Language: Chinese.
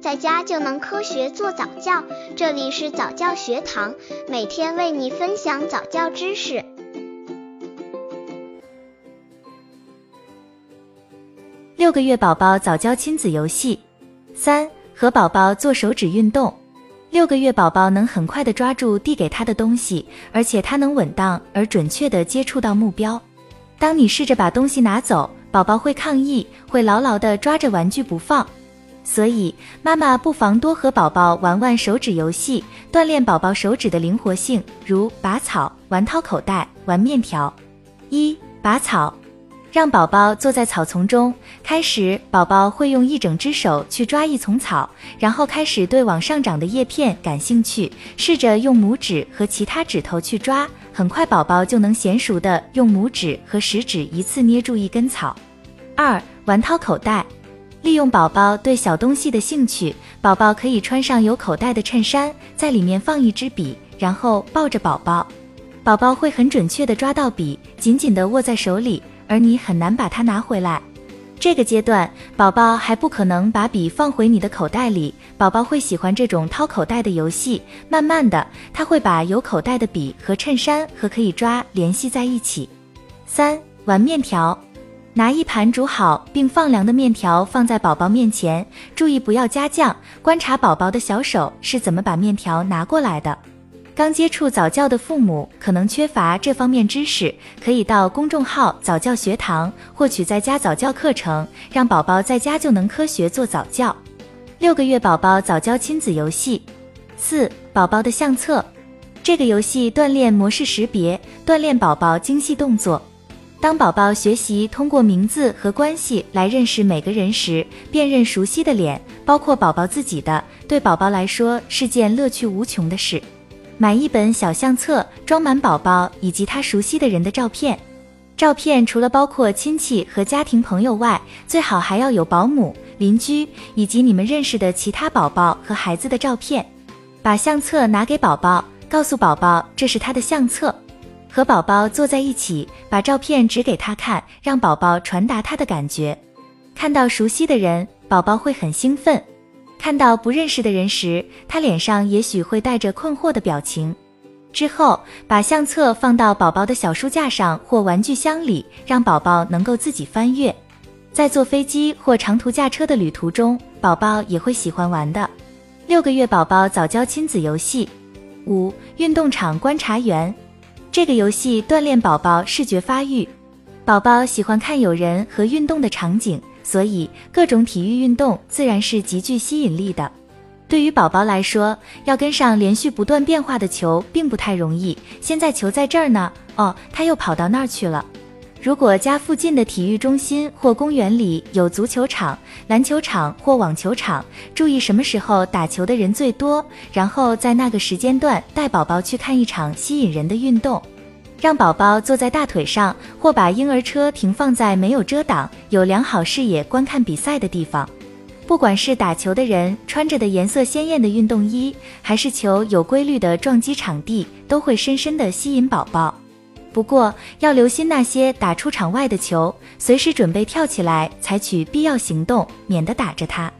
在家就能科学做早教。这里是早教学堂，每天为你分享早教知识。六个月宝宝早教亲子游戏三，和宝宝做手指运动。六个月宝宝能很快的抓住递给他的东西，而且他能稳当而准确的接触到目标。当你试着把东西拿走，宝宝会抗议，会牢牢的抓着玩具不放。所以，妈妈不妨多和宝宝玩玩手指游戏，锻炼宝宝手指的灵活性，如拔草、玩掏口袋、玩面条。一、拔草。让宝宝坐在草丛中，开始，宝宝会用一整只手去抓一丛草，然后开始对往上长的叶片感兴趣，试着用拇指和其他指头去抓，很快宝宝就能娴熟的用拇指和食指一次捏住一根草。二、玩掏口袋，利用宝宝对小东西的兴趣，宝宝可以穿上有口袋的衬衫，在里面放一支笔，然后抱着宝宝，宝宝会很准确的抓到笔，紧紧的握在手里。而你很难把它拿回来。这个阶段，宝宝还不可能把笔放回你的口袋里。宝宝会喜欢这种掏口袋的游戏。慢慢的，他会把有口袋的笔和衬衫和可以抓联系在一起。三、玩面条，拿一盘煮好并放凉的面条放在宝宝面前，注意不要加酱，观察宝宝的小手是怎么把面条拿过来的。刚接触早教的父母可能缺乏这方面知识，可以到公众号早教学堂获取在家早教课程，让宝宝在家就能科学做早教。六个月宝宝早教亲子游戏四，宝宝的相册。这个游戏锻炼模式识别，锻炼宝宝精细动作。当宝宝学习通过名字和关系来认识每个人时，辨认熟悉的脸，包括宝宝自己的，对宝宝来说是件乐趣无穷的事。买一本小相册，装满宝宝以及他熟悉的人的照片。照片除了包括亲戚和家庭朋友外，最好还要有保姆、邻居以及你们认识的其他宝宝和孩子的照片。把相册拿给宝宝，告诉宝宝这是他的相册。和宝宝坐在一起，把照片指给他看，让宝宝传达他的感觉。看到熟悉的人，宝宝会很兴奋。看到不认识的人时，他脸上也许会带着困惑的表情。之后，把相册放到宝宝的小书架上或玩具箱里，让宝宝能够自己翻阅。在坐飞机或长途驾车的旅途中，宝宝也会喜欢玩的。六个月宝宝早教亲子游戏五运动场观察员，这个游戏锻炼宝宝视觉发育。宝宝喜欢看有人和运动的场景。所以，各种体育运动自然是极具吸引力的。对于宝宝来说，要跟上连续不断变化的球并不太容易。现在球在这儿呢，哦，他又跑到那儿去了。如果家附近的体育中心或公园里有足球场、篮球场或网球场，注意什么时候打球的人最多，然后在那个时间段带宝宝去看一场吸引人的运动。让宝宝坐在大腿上，或把婴儿车停放在没有遮挡、有良好视野观看比赛的地方。不管是打球的人穿着的颜色鲜艳的运动衣，还是球有规律的撞击场地，都会深深的吸引宝宝。不过要留心那些打出场外的球，随时准备跳起来采取必要行动，免得打着它。